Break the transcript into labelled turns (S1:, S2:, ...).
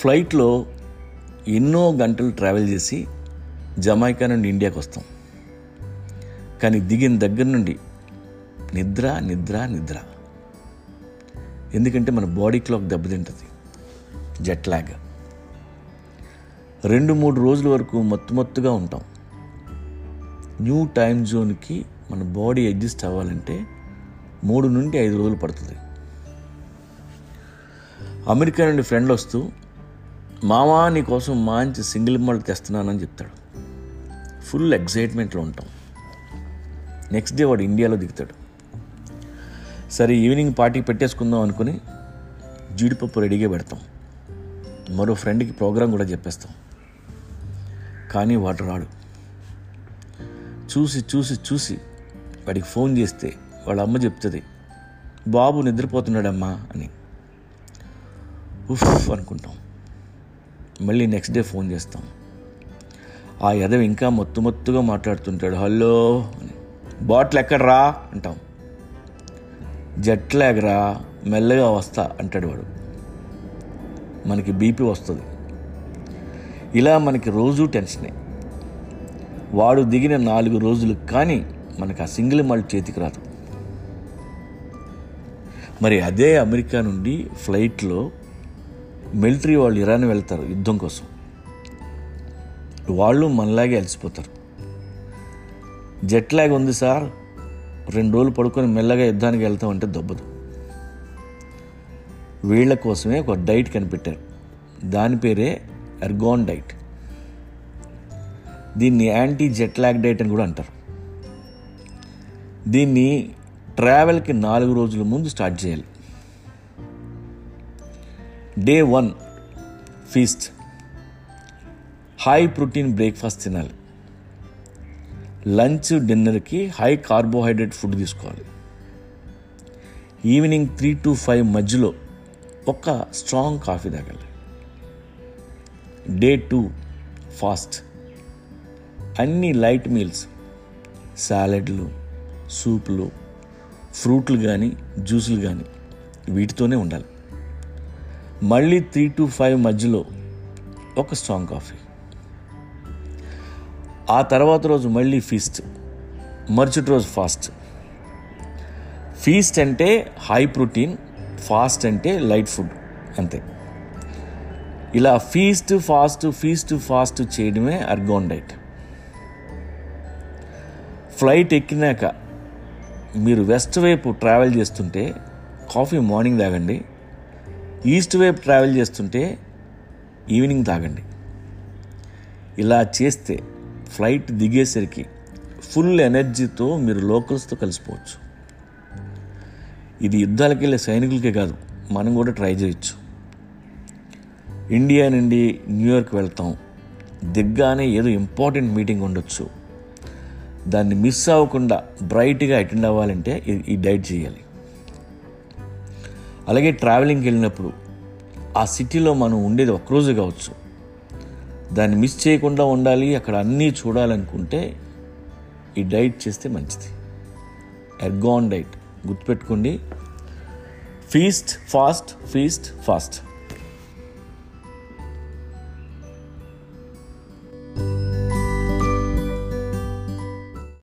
S1: ఫ్లైట్లో ఎన్నో గంటలు ట్రావెల్ చేసి జమైకా నుండి ఇండియాకి వస్తాం. కానీ దిగిన దగ్గర నుండి నిద్ర నిద్ర నిద్ర. ఎందుకంటే మన బాడీ క్లాక్ దెబ్బతింటుంది. Jet lag. రెండు మూడు రోజుల వరకు మొత్తు మొత్తుగా ఉంటాం. న్యూ టైం జోన్కి మన బాడీ అడ్జస్ట్ అవ్వాలంటే మూడు నుండి ఐదు రోజులు పడుతుంది. అమెరికా నుండి ఫ్రెండ్ వస్తూ మామా నీకోసం మంచి సింగిల్ మాల్ట్ తెస్తున్నానని చెప్తాడు. ఫుల్ ఎగ్జైట్మెంట్లో ఉంటాం. నెక్స్ట్ డే వాడు ఇండియాలో దిగుతాడు. సరే ఈవినింగ్ పార్టీ పెట్టేసుకుందాం అనుకుని జీడిపప్పు రెడీగా పెడతాం. మరో ఫ్రెండ్కి ప్రోగ్రాం కూడా చెప్పేస్తాం. కానీ వాడు రాడు. చూసి చూసి చూసి వాడికి ఫోన్ చేస్తే వాళ్ళ అమ్మ చెప్తుంది బాబు నిద్రపోతున్నాడమ్మా అని. ఉఫ్ అనుకుంటాం. మళ్ళీ నెక్స్ట్ డే ఫోన్ చేస్తాం. ఆ యదవి ఇంకా మొత్తు మొత్తుగా మాట్లాడుతుంటాడు హలో అని. బాటిల్ ఎక్కడరా? అంటాం. జట్ లాగరా మెల్లగా వస్తా అంటాడు వాడు. మనకి బీపీ వస్తుంది. ఇలా మనకి రోజు టెన్షనే వాడు దిగిన నాలుగు రోజులు కానీ మనకు ఆ సింగిల్ మాల్ట్ చేతికి రాదు. మరి అదే అమెరికా నుండి ఫ్లైట్లో మిలిటరీ వాళ్ళు ఇరాన్ వెళ్తారు యుద్ధం కోసం. వాళ్ళు మనలాగే అలసిపోతారు. జెట్ లాగ్ ఉంది సార్. రెండు రోజులు పడుకొని మెల్లగా యుద్ధానికి వెళ్తామంటే దొబ్బదు. వీళ్ళ కోసమే ఒక డైట్ కనిపెట్టారు. దాని పేరే ఎర్గాన్ డైట్. దీన్ని యాంటీ జెట్ లాగ్ డైట్ అని కూడా అంటారు. దీన్ని ట్రావెల్కి నాలుగు రోజుల ముందు స్టార్ట్ చేయాలి. Day one feast high protein breakfast తినాలి. లంచ్ డిన్నర్కి హై కార్బోహైడ్రేట్ ఫుడ్ తీసుకోవాలి. ఈవినింగ్ త్రీ టు ఫైవ్ మధ్యలో ఒక స్ట్రాంగ్ కాఫీ తాగాలి. డే టూ ఫాస్ట్ అన్ని లైట్ మీల్స్ సాలెడ్లు సూప్లు ఫ్రూట్లు కానీ జ్యూసులు కానీ వీటితోనే ఉండాలి. మళ్ళీ త్రీ టు ఫైవ్ మధ్యలో ఒక స్ట్రాంగ్ కాఫీ ఆ తర్వాత రోజు మళ్ళీ ఫీస్ట్ మరుసటి రోజు ఫాస్ట్ ఫీస్ట్ అంటే హై ప్రోటీన్ ఫాస్ట్ అంటే లైట్ ఫుడ్ అంతే. ఇలా ఫీస్ట్ ఫాస్ట్ ఫీస్ట్ ఫాస్ట్ చేయడమే అర్గోన్ డైట్ ఫ్లైట్ ఎక్కినాక మీరు వెస్ట్ వైపు ట్రావెల్ చేస్తుంటే కాఫీ మార్నింగ్ తాగండి. ఈస్ట్ వైపు ట్రావెల్ చేస్తుంటే ఈవినింగ్ తాగండి. ఇలా చేస్తే ఫ్లైట్ దిగేసరికి ఫుల్ ఎనర్జీతో మీరు లోకల్స్తో కలిసిపోవచ్చు. ఇది యుద్ధాలకు వెళ్ళే సైనికులకే కాదు మనం కూడా ట్రై చేయొచ్చు. ఇండియా నుండి న్యూయార్క్ వెళ్తాం. దిగ్గానే ఏదో ఇంపార్టెంట్ మీటింగ్ ఉండొచ్చు. దాన్ని మిస్ అవ్వకుండా బ్రైట్గా అటెండ్ అవ్వాలంటే ఈ- ఈ డైట్ చేయాలి. అలాగే ట్రావెలింగ్కి వెళ్ళినప్పుడు ఆ సిటీలో మనం ఉండేది ఒక్కరోజు కావచ్చు. దాన్ని మిస్ చేయకుండా ఉండాలి అక్కడ అన్నీ చూడాలనుకుంటే ఈ డైట్ చేస్తే మంచిది. ఎర్గాన్ డైట్ గుర్తుపెట్టుకోండి. Feast fast feast fast.